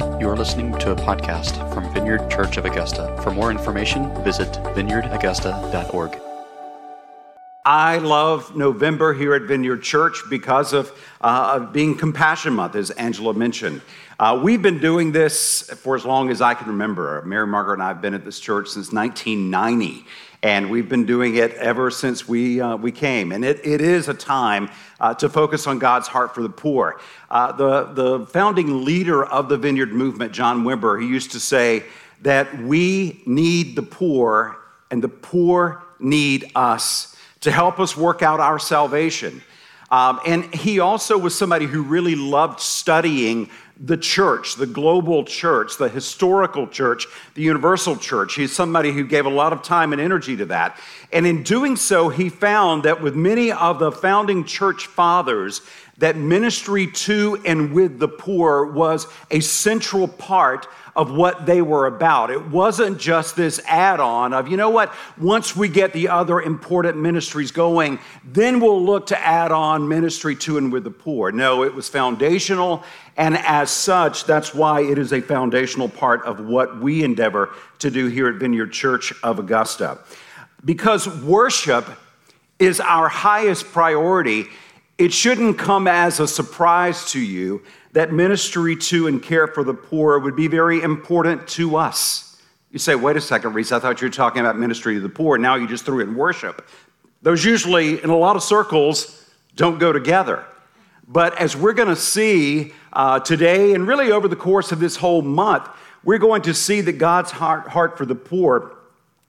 You are listening to a podcast from Vineyard Church of Augusta. For more information, visit vineyardaugusta.org. I love November here at Vineyard Church because of, uh, of being Compassion Month, as Angela mentioned. Uh, we've been doing this for as long as I can remember. Mary Margaret and I have been at this church since 1990 and we've been doing it ever since we, uh, we came. And it, it is a time uh, to focus on God's heart for the poor. Uh, the, the founding leader of the Vineyard movement, John Wimber, he used to say that we need the poor, and the poor need us to help us work out our salvation. Um, and he also was somebody who really loved studying the church, the global church, the historical church, the universal church. He's somebody who gave a lot of time and energy to that. And in doing so, he found that with many of the founding church fathers, that ministry to and with the poor was a central part of what they were about. It wasn't just this add on of, you know what, once we get the other important ministries going, then we'll look to add on ministry to and with the poor. No, it was foundational. And as such, that's why it is a foundational part of what we endeavor to do here at Vineyard Church of Augusta. Because worship is our highest priority, it shouldn't come as a surprise to you that ministry to and care for the poor would be very important to us. You say, wait a second, Reese, I thought you were talking about ministry to the poor. Now you just threw in worship. Those usually, in a lot of circles, don't go together. But as we're going to see uh, today and really over the course of this whole month, we're going to see that God's heart, heart for the poor,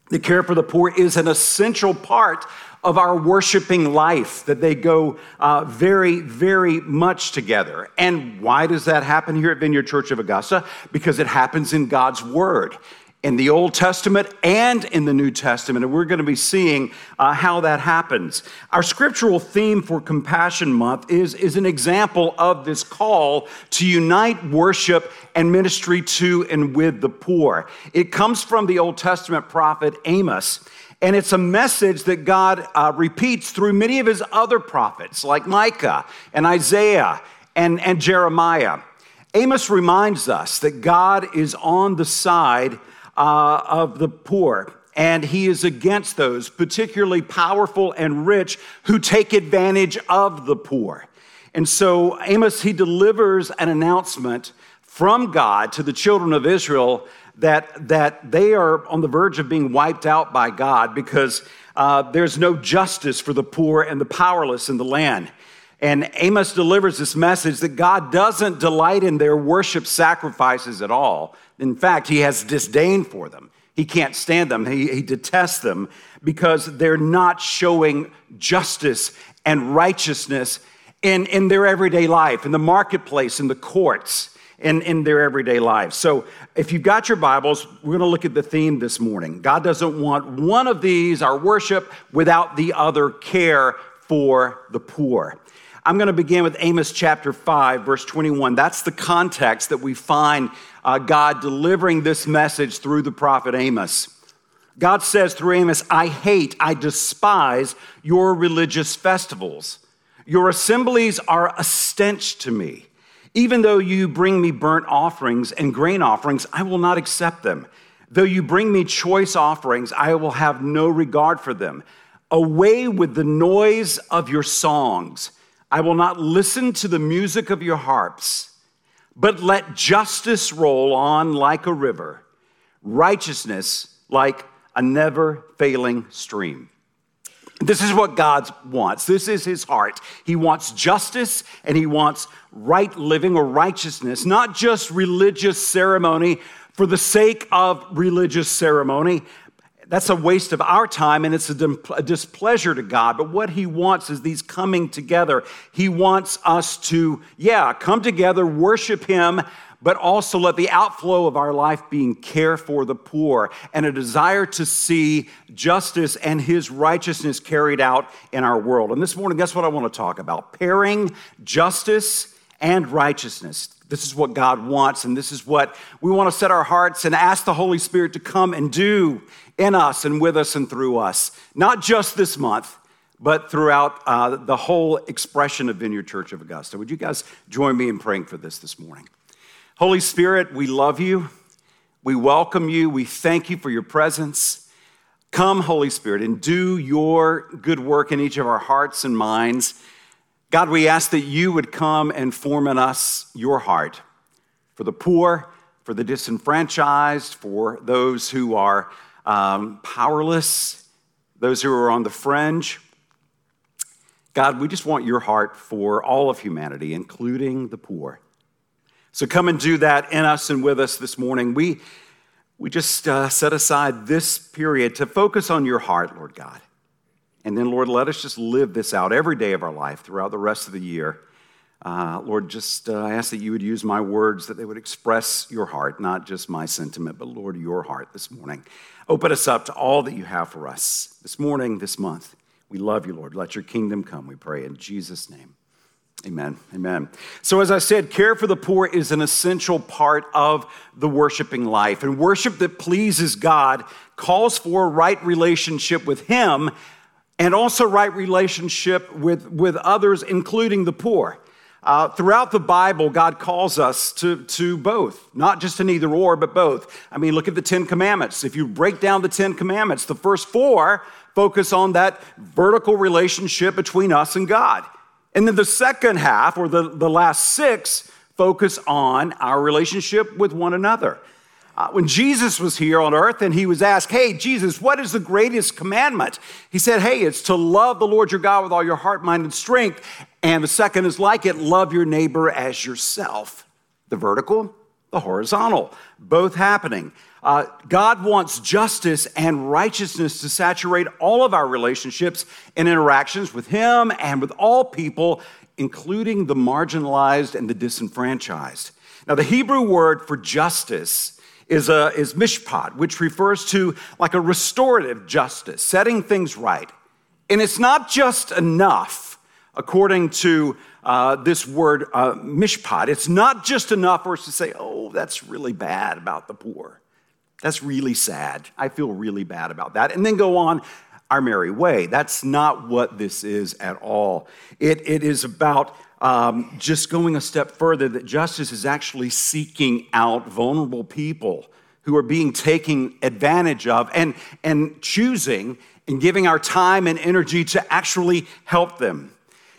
the care for the poor, is an essential part of our worshiping life, that they go uh, very, very much together. And why does that happen here at Vineyard Church of Augusta? Because it happens in God's Word in the Old Testament and in the New Testament. And we're going to be seeing uh, how that happens. Our scriptural theme for Compassion Month is, is an example of this call to unite worship and ministry to and with the poor. It comes from the Old Testament prophet Amos. And it's a message that God uh, repeats through many of his other prophets, like Micah and Isaiah and, and Jeremiah. Amos reminds us that God is on the side uh, of the poor, and he is against those, particularly powerful and rich, who take advantage of the poor. And so Amos, he delivers an announcement from God to the children of Israel that, that they are on the verge of being wiped out by God because uh, there's no justice for the poor and the powerless in the land. And Amos delivers this message that God doesn't delight in their worship sacrifices at all. In fact, he has disdain for them. He can't stand them. He, he detests them because they're not showing justice and righteousness in, in their everyday life, in the marketplace, in the courts in, in their everyday lives. So, if you've got your Bibles, we're going to look at the theme this morning. God doesn't want one of these, our worship, without the other care for the poor. I'm going to begin with Amos chapter 5, verse 21. That's the context that we find uh, God delivering this message through the prophet Amos. God says through Amos, I hate, I despise your religious festivals. Your assemblies are a stench to me. Even though you bring me burnt offerings and grain offerings, I will not accept them. Though you bring me choice offerings, I will have no regard for them. Away with the noise of your songs. I will not listen to the music of your harps, but let justice roll on like a river, righteousness like a never failing stream. This is what God wants. This is his heart. He wants justice and he wants right living or righteousness, not just religious ceremony for the sake of religious ceremony. That's a waste of our time and it's a, displeasure to God. But what he wants is these coming together. He wants us to, yeah, come together, worship him, but also let the outflow of our life being care for the poor and a desire to see justice and his righteousness carried out in our world. And this morning, that's what I want to talk about pairing justice and righteousness. This is what God wants, and this is what we want to set our hearts and ask the Holy Spirit to come and do in us and with us and through us, not just this month, but throughout uh, the whole expression of Vineyard Church of Augusta. Would you guys join me in praying for this this morning? Holy Spirit, we love you. We welcome you. We thank you for your presence. Come, Holy Spirit, and do your good work in each of our hearts and minds. God, we ask that you would come and form in us your heart for the poor, for the disenfranchised, for those who are um, powerless, those who are on the fringe. God, we just want your heart for all of humanity, including the poor. So come and do that in us and with us this morning. We, we just uh, set aside this period to focus on your heart, Lord God. And then, Lord, let us just live this out every day of our life throughout the rest of the year. Uh, Lord, just uh, I ask that you would use my words, that they would express your heart, not just my sentiment, but Lord, your heart this morning. Open us up to all that you have for us this morning, this month. We love you, Lord. Let your kingdom come, we pray in Jesus' name. Amen. Amen. So, as I said, care for the poor is an essential part of the worshiping life. And worship that pleases God calls for a right relationship with Him and also right relationship with, with others, including the poor. Uh, throughout the Bible, God calls us to, to both, not just an either or, but both. I mean, look at the Ten Commandments. If you break down the Ten Commandments, the first four focus on that vertical relationship between us and God. And then the second half, or the, the last six, focus on our relationship with one another. Uh, when Jesus was here on earth and he was asked, Hey, Jesus, what is the greatest commandment? He said, Hey, it's to love the Lord your God with all your heart, mind, and strength. And the second is like it love your neighbor as yourself. The vertical, the horizontal, both happening. Uh, God wants justice and righteousness to saturate all of our relationships and interactions with Him and with all people, including the marginalized and the disenfranchised. Now, the Hebrew word for justice is, a, is mishpat, which refers to like a restorative justice, setting things right. And it's not just enough, according to uh, this word uh, mishpat, it's not just enough for us to say, oh, that's really bad about the poor. That's really sad. I feel really bad about that. And then go on our merry way. That's not what this is at all. It, it is about um, just going a step further, that justice is actually seeking out vulnerable people who are being taken advantage of and, and choosing and giving our time and energy to actually help them.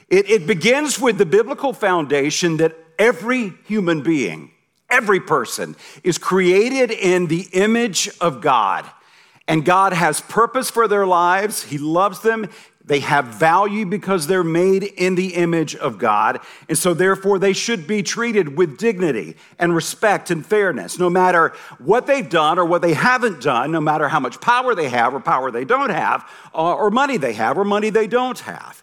It, it begins with the biblical foundation that every human being, every person, is created in the image of God. And God has purpose for their lives. He loves them. They have value because they're made in the image of God. And so, therefore, they should be treated with dignity and respect and fairness, no matter what they've done or what they haven't done, no matter how much power they have or power they don't have, uh, or money they have or money they don't have.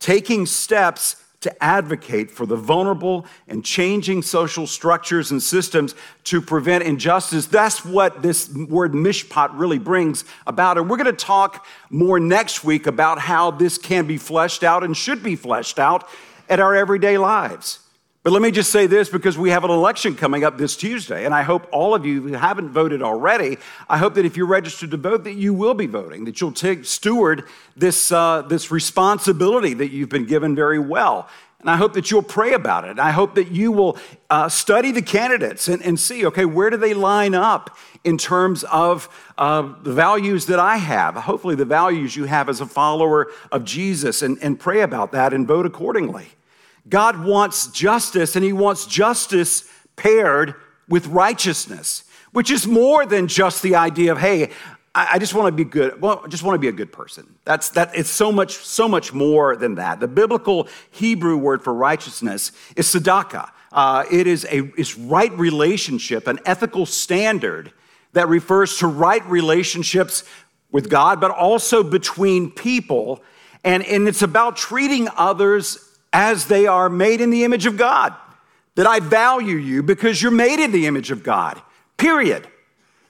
Taking steps to advocate for the vulnerable and changing social structures and systems to prevent injustice. That's what this word mishpat really brings about. And we're going to talk more next week about how this can be fleshed out and should be fleshed out at our everyday lives. But let me just say this because we have an election coming up this Tuesday, and I hope all of you who haven't voted already, I hope that if you're registered to vote, that you will be voting, that you'll take steward this, uh, this responsibility that you've been given very well. And I hope that you'll pray about it. I hope that you will uh, study the candidates and, and, see, okay, where do they line up in terms of uh, the values that I have? Hopefully, the values you have as a follower of Jesus, and, and pray about that and vote accordingly. God wants justice, and He wants justice paired with righteousness, which is more than just the idea of, hey, I just want to be good. Well, I just want to be a good person. That's that. It's so much, so much more than that. The biblical Hebrew word for righteousness is tzedakah. Uh, it is a is right relationship, an ethical standard that refers to right relationships with God, but also between people, and and it's about treating others as they are made in the image of God. That I value you because you're made in the image of God, period.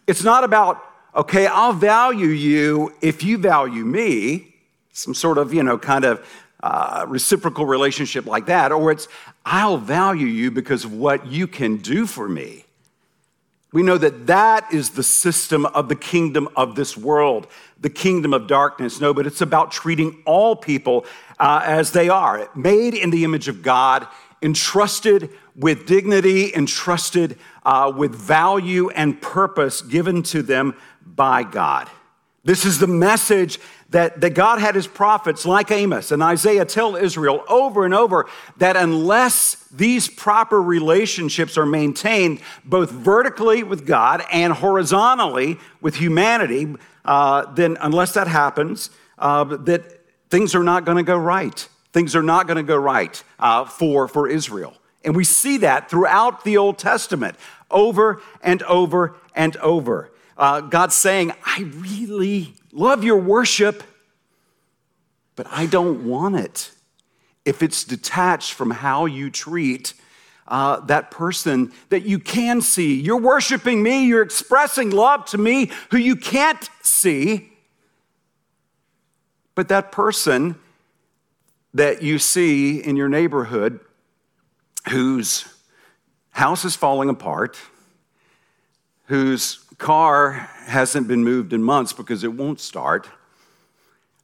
It's not about, okay, I'll value you if you value me, some sort of, you know, kind of uh, reciprocal relationship like that, or it's, I'll value you because of what you can do for me. We know that that is the system of the kingdom of this world, the kingdom of darkness. No, but it's about treating all people uh, as they are, made in the image of God entrusted with dignity, entrusted uh, with value and purpose given to them by God. This is the message that, that God had his prophets like Amos and Isaiah tell Israel over and over that unless these proper relationships are maintained both vertically with God and horizontally with humanity, uh, then unless that happens, uh, that things are not going to go right. Things are not going to go right uh, for, for Israel. And we see that throughout the Old Testament over and over and over uh, God's saying, I really love your worship, but I don't want it if it's detached from how you treat uh, that person that you can see. You're worshiping me, you're expressing love to me who you can't see. But that person that you see in your neighborhood whose house is falling apart, whose car hasn't been moved in months because it won't start.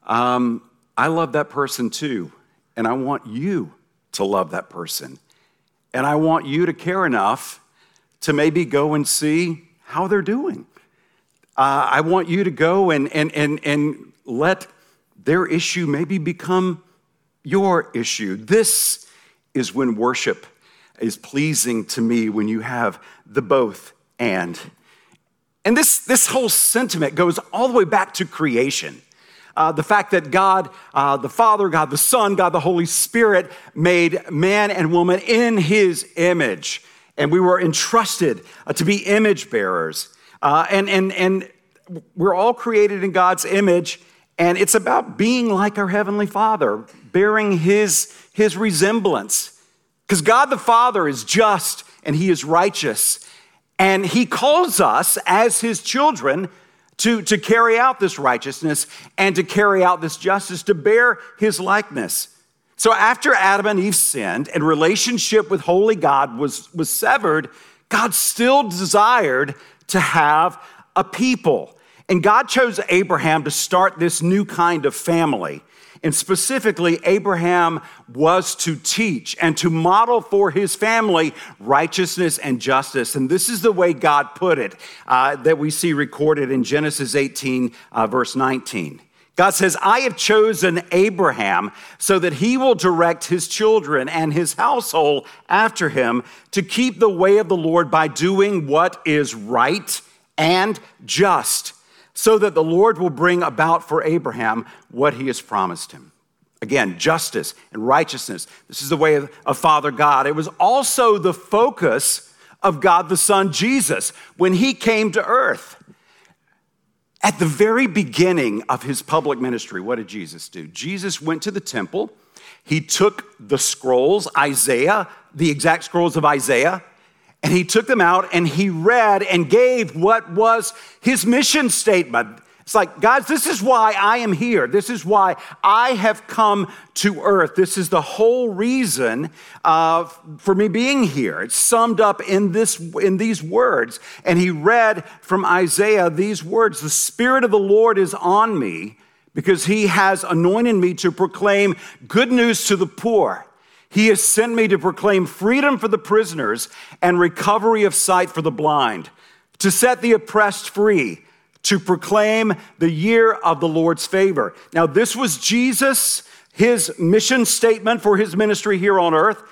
Um, I love that person too, and I want you to love that person. And I want you to care enough to maybe go and see how they're doing. Uh, I want you to go and, and, and, and let their issue maybe become your issue. This is when worship is pleasing to me, when you have the both and. And this, this whole sentiment goes all the way back to creation. Uh, the fact that God, uh, the Father, God the Son, God the Holy Spirit made man and woman in his image. And we were entrusted uh, to be image bearers. Uh, and, and, and we're all created in God's image. And it's about being like our Heavenly Father, bearing his, his resemblance. Because God the Father is just and he is righteous. And he calls us as his children to, to carry out this righteousness and to carry out this justice, to bear his likeness. So after Adam and Eve sinned and relationship with holy God was, was severed, God still desired to have a people. And God chose Abraham to start this new kind of family. And specifically, Abraham was to teach and to model for his family righteousness and justice. And this is the way God put it uh, that we see recorded in Genesis 18, uh, verse 19. God says, I have chosen Abraham so that he will direct his children and his household after him to keep the way of the Lord by doing what is right and just so that the Lord will bring about for Abraham what he has promised him. Again, justice and righteousness. This is the way of, of Father God. It was also the focus of God the Son, Jesus, when he came to earth. At the very beginning of his public ministry, what did Jesus do? Jesus went to the temple. He took the scrolls, Isaiah, the exact scrolls of Isaiah, and he took them out and he read and gave what was his mission statement. It's like, guys, this is why I am here. This is why I have come to earth. This is the whole reason uh, for me being here. It's summed up in, this, in these words. And he read from Isaiah these words The Spirit of the Lord is on me because he has anointed me to proclaim good news to the poor. He has sent me to proclaim freedom for the prisoners and recovery of sight for the blind, to set the oppressed free, to proclaim the year of the Lord's favor. Now, this was Jesus, his mission statement for his ministry here on earth,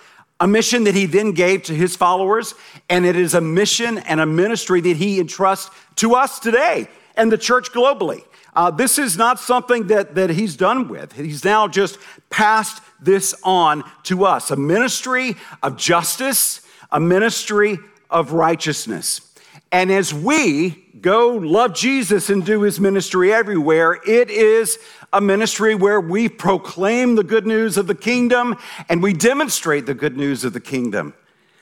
a mission that he then gave to his followers, and it is a mission and a ministry that he entrusts to us today and the church globally. Uh, this is not something that, that he's done with. He's now just passed this on to us a ministry of justice, a ministry of righteousness. And as we go love Jesus and do his ministry everywhere, it is a ministry where we proclaim the good news of the kingdom and we demonstrate the good news of the kingdom.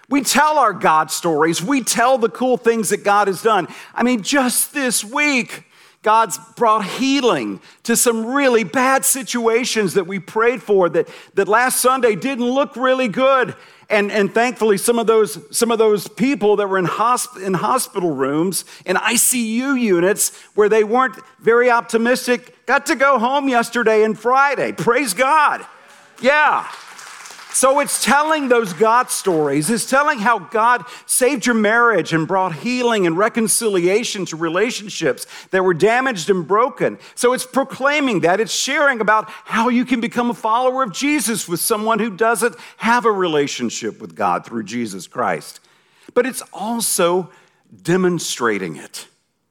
We tell our God stories. We tell the cool things that God has done. I mean, just this week, God's brought healing to some really bad situations that we prayed for that, that last Sunday didn't look really good. And, and thankfully, some of, those, some of those people that were in, hosp- in hospital rooms, in ICU units, where they weren't very optimistic, got to go home yesterday and Friday. Praise God. Yeah. So it's telling those God stories. It's telling how God saved your marriage and brought healing and reconciliation to relationships that were damaged and broken. So it's proclaiming that. It's sharing about how you can become a follower of Jesus with someone who doesn't have a relationship with God through Jesus Christ. But it's also demonstrating it.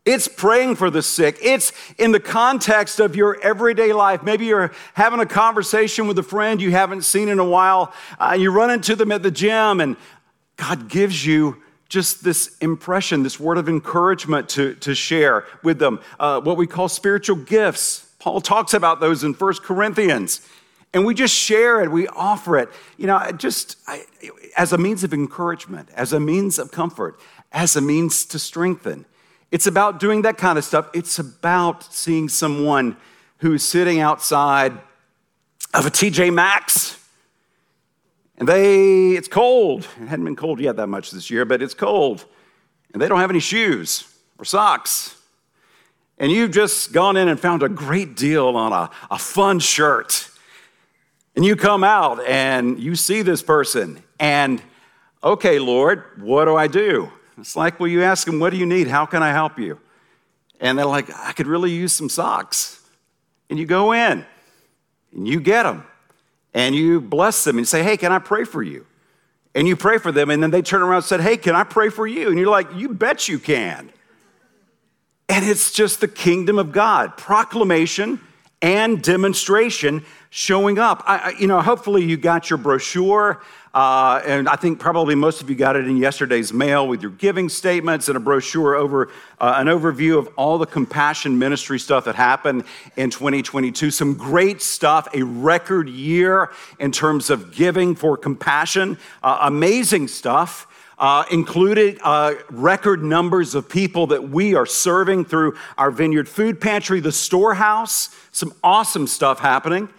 It's praying for the sick. It's in the context of your everyday life. Maybe you're having a conversation with a friend you haven't seen in a while. Uh, you run into them at the gym, and God gives you just this impression, this word of encouragement to, to share with them, uh, what we call spiritual gifts. Paul talks about those in First Corinthians. And we just share it, we offer it, you know, just as a means of encouragement, as a means of comfort, as a means to strengthen. It's about doing that kind of stuff. It's about seeing someone who's sitting outside of a TJ Maxx and they, it's cold. It hadn't been cold yet that much this year, but it's cold. And they don't have any shoes or socks. And you've just gone in and found a great deal on a, a fun shirt. And you come out and you see this person, and okay, Lord, what do I do? It's like, well, you ask them, what do you need? How can I help you? And they're like, I could really use some socks. And you go in and you get them and you bless them and say, hey, can I pray for you? And you pray for them, and then they turn around and said, hey, can I pray for you? And you're like, you bet you can. And it's just the kingdom of God proclamation and demonstration showing up. I, you know, hopefully you got your brochure. Uh, and I think probably most of you got it in yesterday's mail with your giving statements and a brochure over uh, an overview of all the compassion ministry stuff that happened in 2022. Some great stuff, a record year in terms of giving for compassion, uh, amazing stuff. Uh, included uh, record numbers of people that we are serving through our Vineyard Food Pantry, the storehouse, some awesome stuff happening.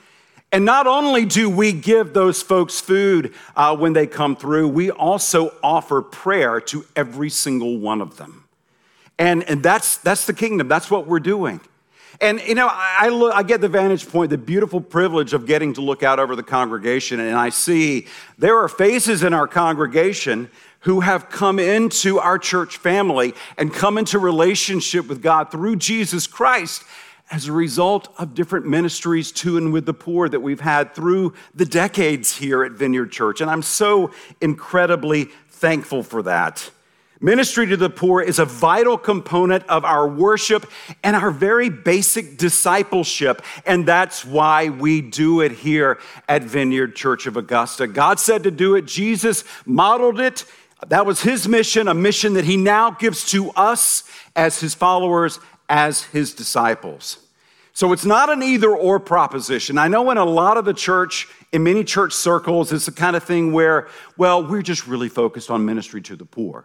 And not only do we give those folks food uh, when they come through, we also offer prayer to every single one of them. And, and that's, that's the kingdom, that's what we're doing. And you know, I, look, I get the vantage point, the beautiful privilege of getting to look out over the congregation, and I see there are faces in our congregation who have come into our church family and come into relationship with God through Jesus Christ as a result of different ministries to and with the poor that we've had through the decades here at Vineyard Church. And I'm so incredibly thankful for that. Ministry to the poor is a vital component of our worship and our very basic discipleship. And that's why we do it here at Vineyard Church of Augusta. God said to do it, Jesus modeled it. That was his mission, a mission that he now gives to us as his followers as his disciples. So it's not an either or proposition. I know in a lot of the church, in many church circles, it's the kind of thing where, well, we're just really focused on ministry to the poor.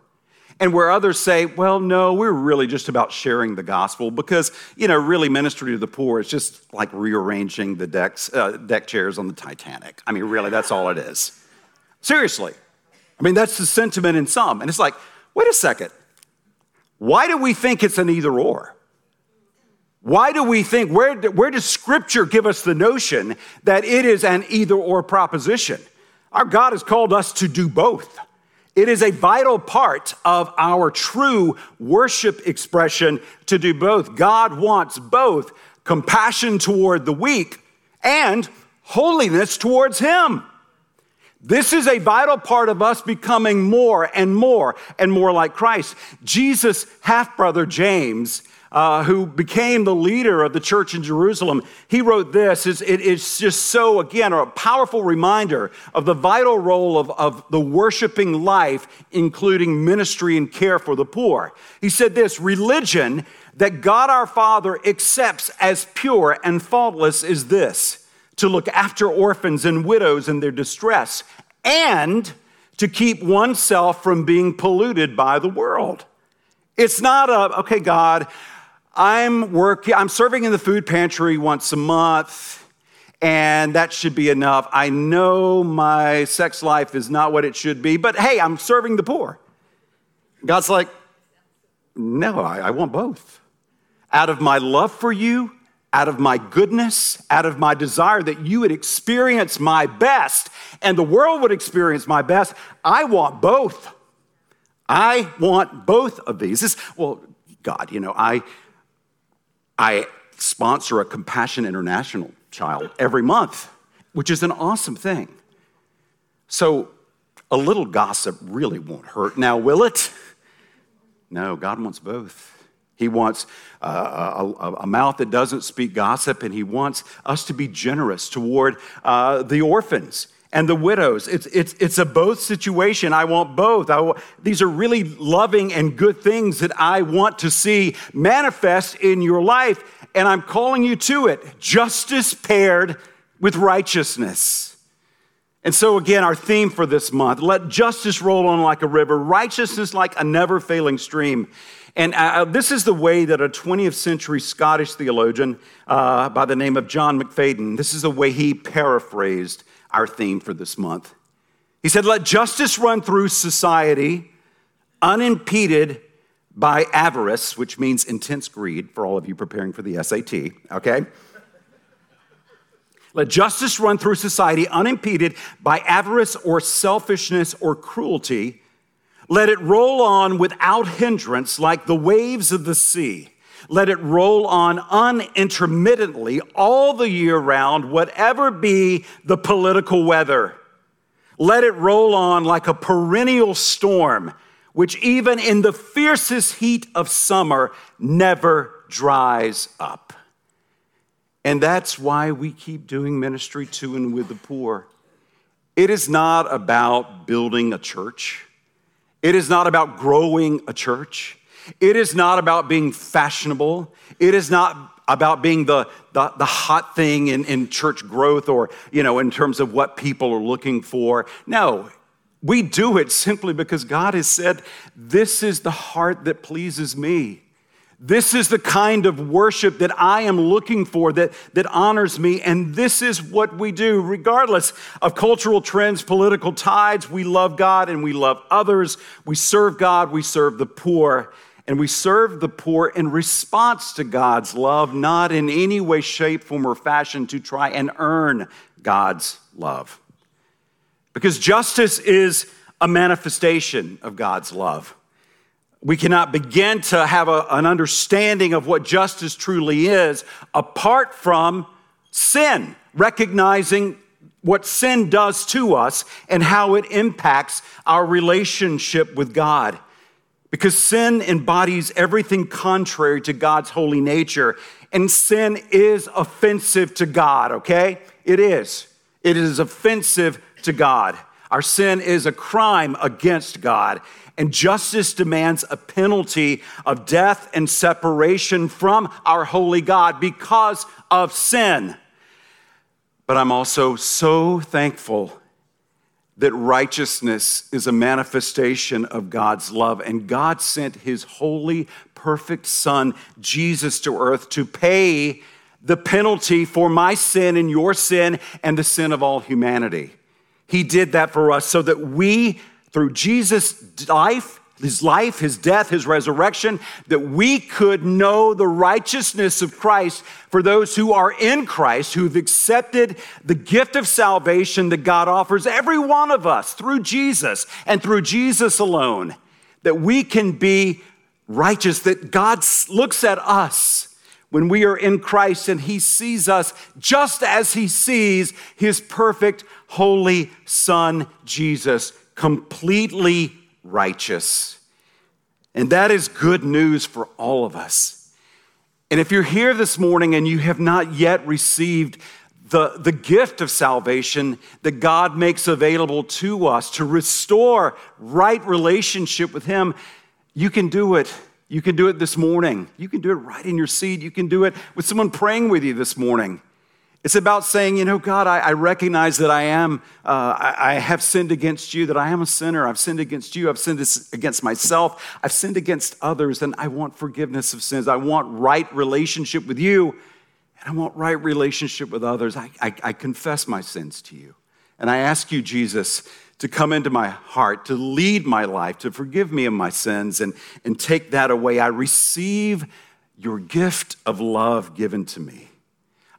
And where others say, well, no, we're really just about sharing the gospel because, you know, really ministry to the poor is just like rearranging the decks, uh, deck chairs on the Titanic. I mean, really, that's all it is. Seriously. I mean, that's the sentiment in some. And it's like, wait a second. Why do we think it's an either or? Why do we think, where, where does Scripture give us the notion that it is an either or proposition? Our God has called us to do both. It is a vital part of our true worship expression to do both. God wants both compassion toward the weak and holiness towards Him. This is a vital part of us becoming more and more and more like Christ. Jesus' half brother James uh, who became the leader of the church in Jerusalem, he wrote this. It's, it's just so, again, a powerful reminder of the vital role of, of the worshiping life, including ministry and care for the poor. He said this religion that God our Father accepts as pure and faultless is this to look after orphans and widows in their distress and to keep oneself from being polluted by the world. It's not a, okay, God, I'm working, I'm serving in the food pantry once a month, and that should be enough. I know my sex life is not what it should be, but hey, I'm serving the poor. God's like, no, I, I want both. Out of my love for you out of my goodness, out of my desire that you would experience my best and the world would experience my best. I want both. I want both of these. This, well, God, you know, I, I sponsor a Compassion International child every month, which is an awesome thing. So a little gossip really won't hurt now, will it? No, God wants both. He wants uh, a, a, mouth that doesn't speak gossip, and He wants us to be generous toward uh, the orphans and the widows. It's, it's, it's a both situation. I want both. I, these are really loving and good things that I want to see manifest in your life, and I'm calling you to it. Justice paired with righteousness. And so, again, our theme for this month let justice roll on like a river, righteousness like a never failing stream. And uh, uh, this is the way that a 20th century Scottish theologian uh, by the name of John McFadyen, this is the way he paraphrased our theme for this month. He said, Let justice run through society unimpeded by avarice, which means intense greed for all of you preparing for the SAT, okay? Let justice run through society unimpeded by avarice or selfishness or cruelty. Let it roll on without hindrance like the waves of the sea. Let it roll on unintermittently all the year round, whatever be the political weather. Let it roll on like a perennial storm, which even in the fiercest heat of summer never dries up. And that's why we keep doing ministry to and with the poor. It is not about building a church. It is not about growing a church. It is not about being fashionable. It is not about being the, the, the, hot thing in, in church growth or, you know, in terms of what people are looking for. No, we do it simply because God has said, This is the heart that pleases me. This is the kind of worship that I am looking for that, that honors me, and this is what we do. Regardless of cultural trends, political tides, we love God and we love others. We serve God, we serve the poor, and we serve the poor in response to God's love, not in any way, shape, form, or fashion to try and earn God's love. Because justice is a manifestation of God's love. We cannot begin to have a, an understanding of what justice truly is apart from sin, recognizing what sin does to us and how it impacts our relationship with God. Because sin embodies everything contrary to God's holy nature, and sin is offensive to God, okay? It is. It is offensive to God. Our sin is a crime against God and justice demands a penalty of death and separation from our holy God because of sin. But I'm also so thankful that righteousness is a manifestation of God's love, and God sent his holy, perfect Son, Jesus, to earth to pay the penalty for my sin and your sin and the sin of all humanity. He did that for us so that we through Jesus' life, his life, his death, his resurrection, that we could know the righteousness of Christ for those who are in Christ, who've accepted the gift of salvation that God offers every one of us through Jesus and through Jesus alone, that we can be righteous, that God looks at us when we are in Christ and he sees us just as he sees his perfect, holy Son, Jesus completely righteous. And that is good news for all of us. And if you're here this morning and you have not yet received the, the gift of salvation that God makes available to us to restore right relationship with Him, you can do it. You can do it this morning. You can do it right in your seat. You can do it with someone praying with you this morning. It's about saying, you know, God, I, I recognize that I am, uh, I, I, have sinned against you, that I am a sinner. I've sinned against you. I've sinned against myself. I've sinned against others, and I want forgiveness of sins. I want right relationship with you, and I want right relationship with others. I, I, I confess my sins to you. And I ask you, Jesus, to come into my heart, to lead my life, to forgive me of my sins, and, and take that away. I receive your gift of love given to me.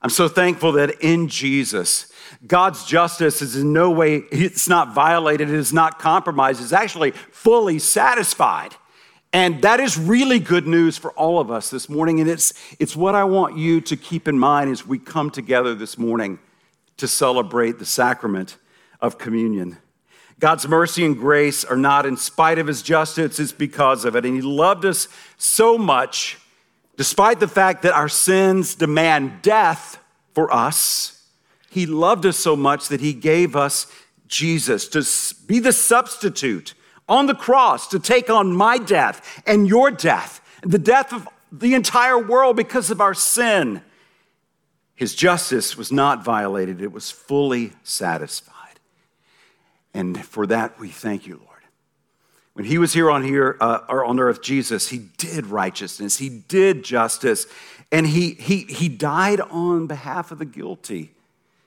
I'm so thankful that in Jesus, God's justice is in no way, it's not violated, it is not compromised, it's actually fully satisfied. And that is really good news for all of us this morning. And it's, it's what I want you to keep in mind as we come together this morning to celebrate the sacrament of communion. God's mercy and grace are not in spite of his justice, it's because of it. And he loved us so much, despite the fact that our sins demand death for us. He loved us so much that he gave us Jesus to be the substitute on the cross to take on my death and your death, the death of the entire world because of our sin. His justice was not violated, it was fully satisfied. And for that, we thank you, Lord. When he was here on here uh, or on earth, Jesus, he did righteousness, he did justice, and he, he, he died on behalf of the guilty.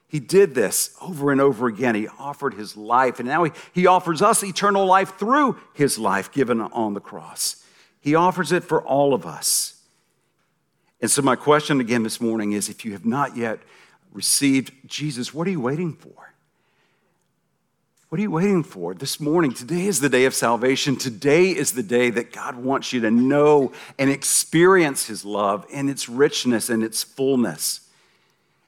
He did this over and over again. He offered his life, and now he, he offers us eternal life through his life given on the cross. He offers it for all of us. And so, my question again this morning is if you have not yet received Jesus, what are you waiting for? What are you waiting for? This morning, today is the day of salvation. Today is the day that God wants you to know and experience His love and its richness and its fullness.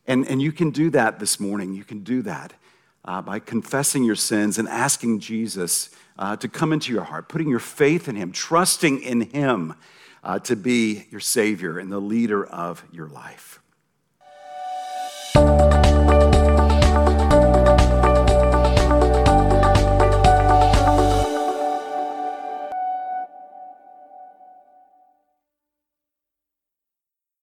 And, and you can do that this morning. You can do that uh, by confessing your sins and asking Jesus uh, to come into your heart, putting your faith in Him, trusting in Him uh, to be your Savior and the leader of your life.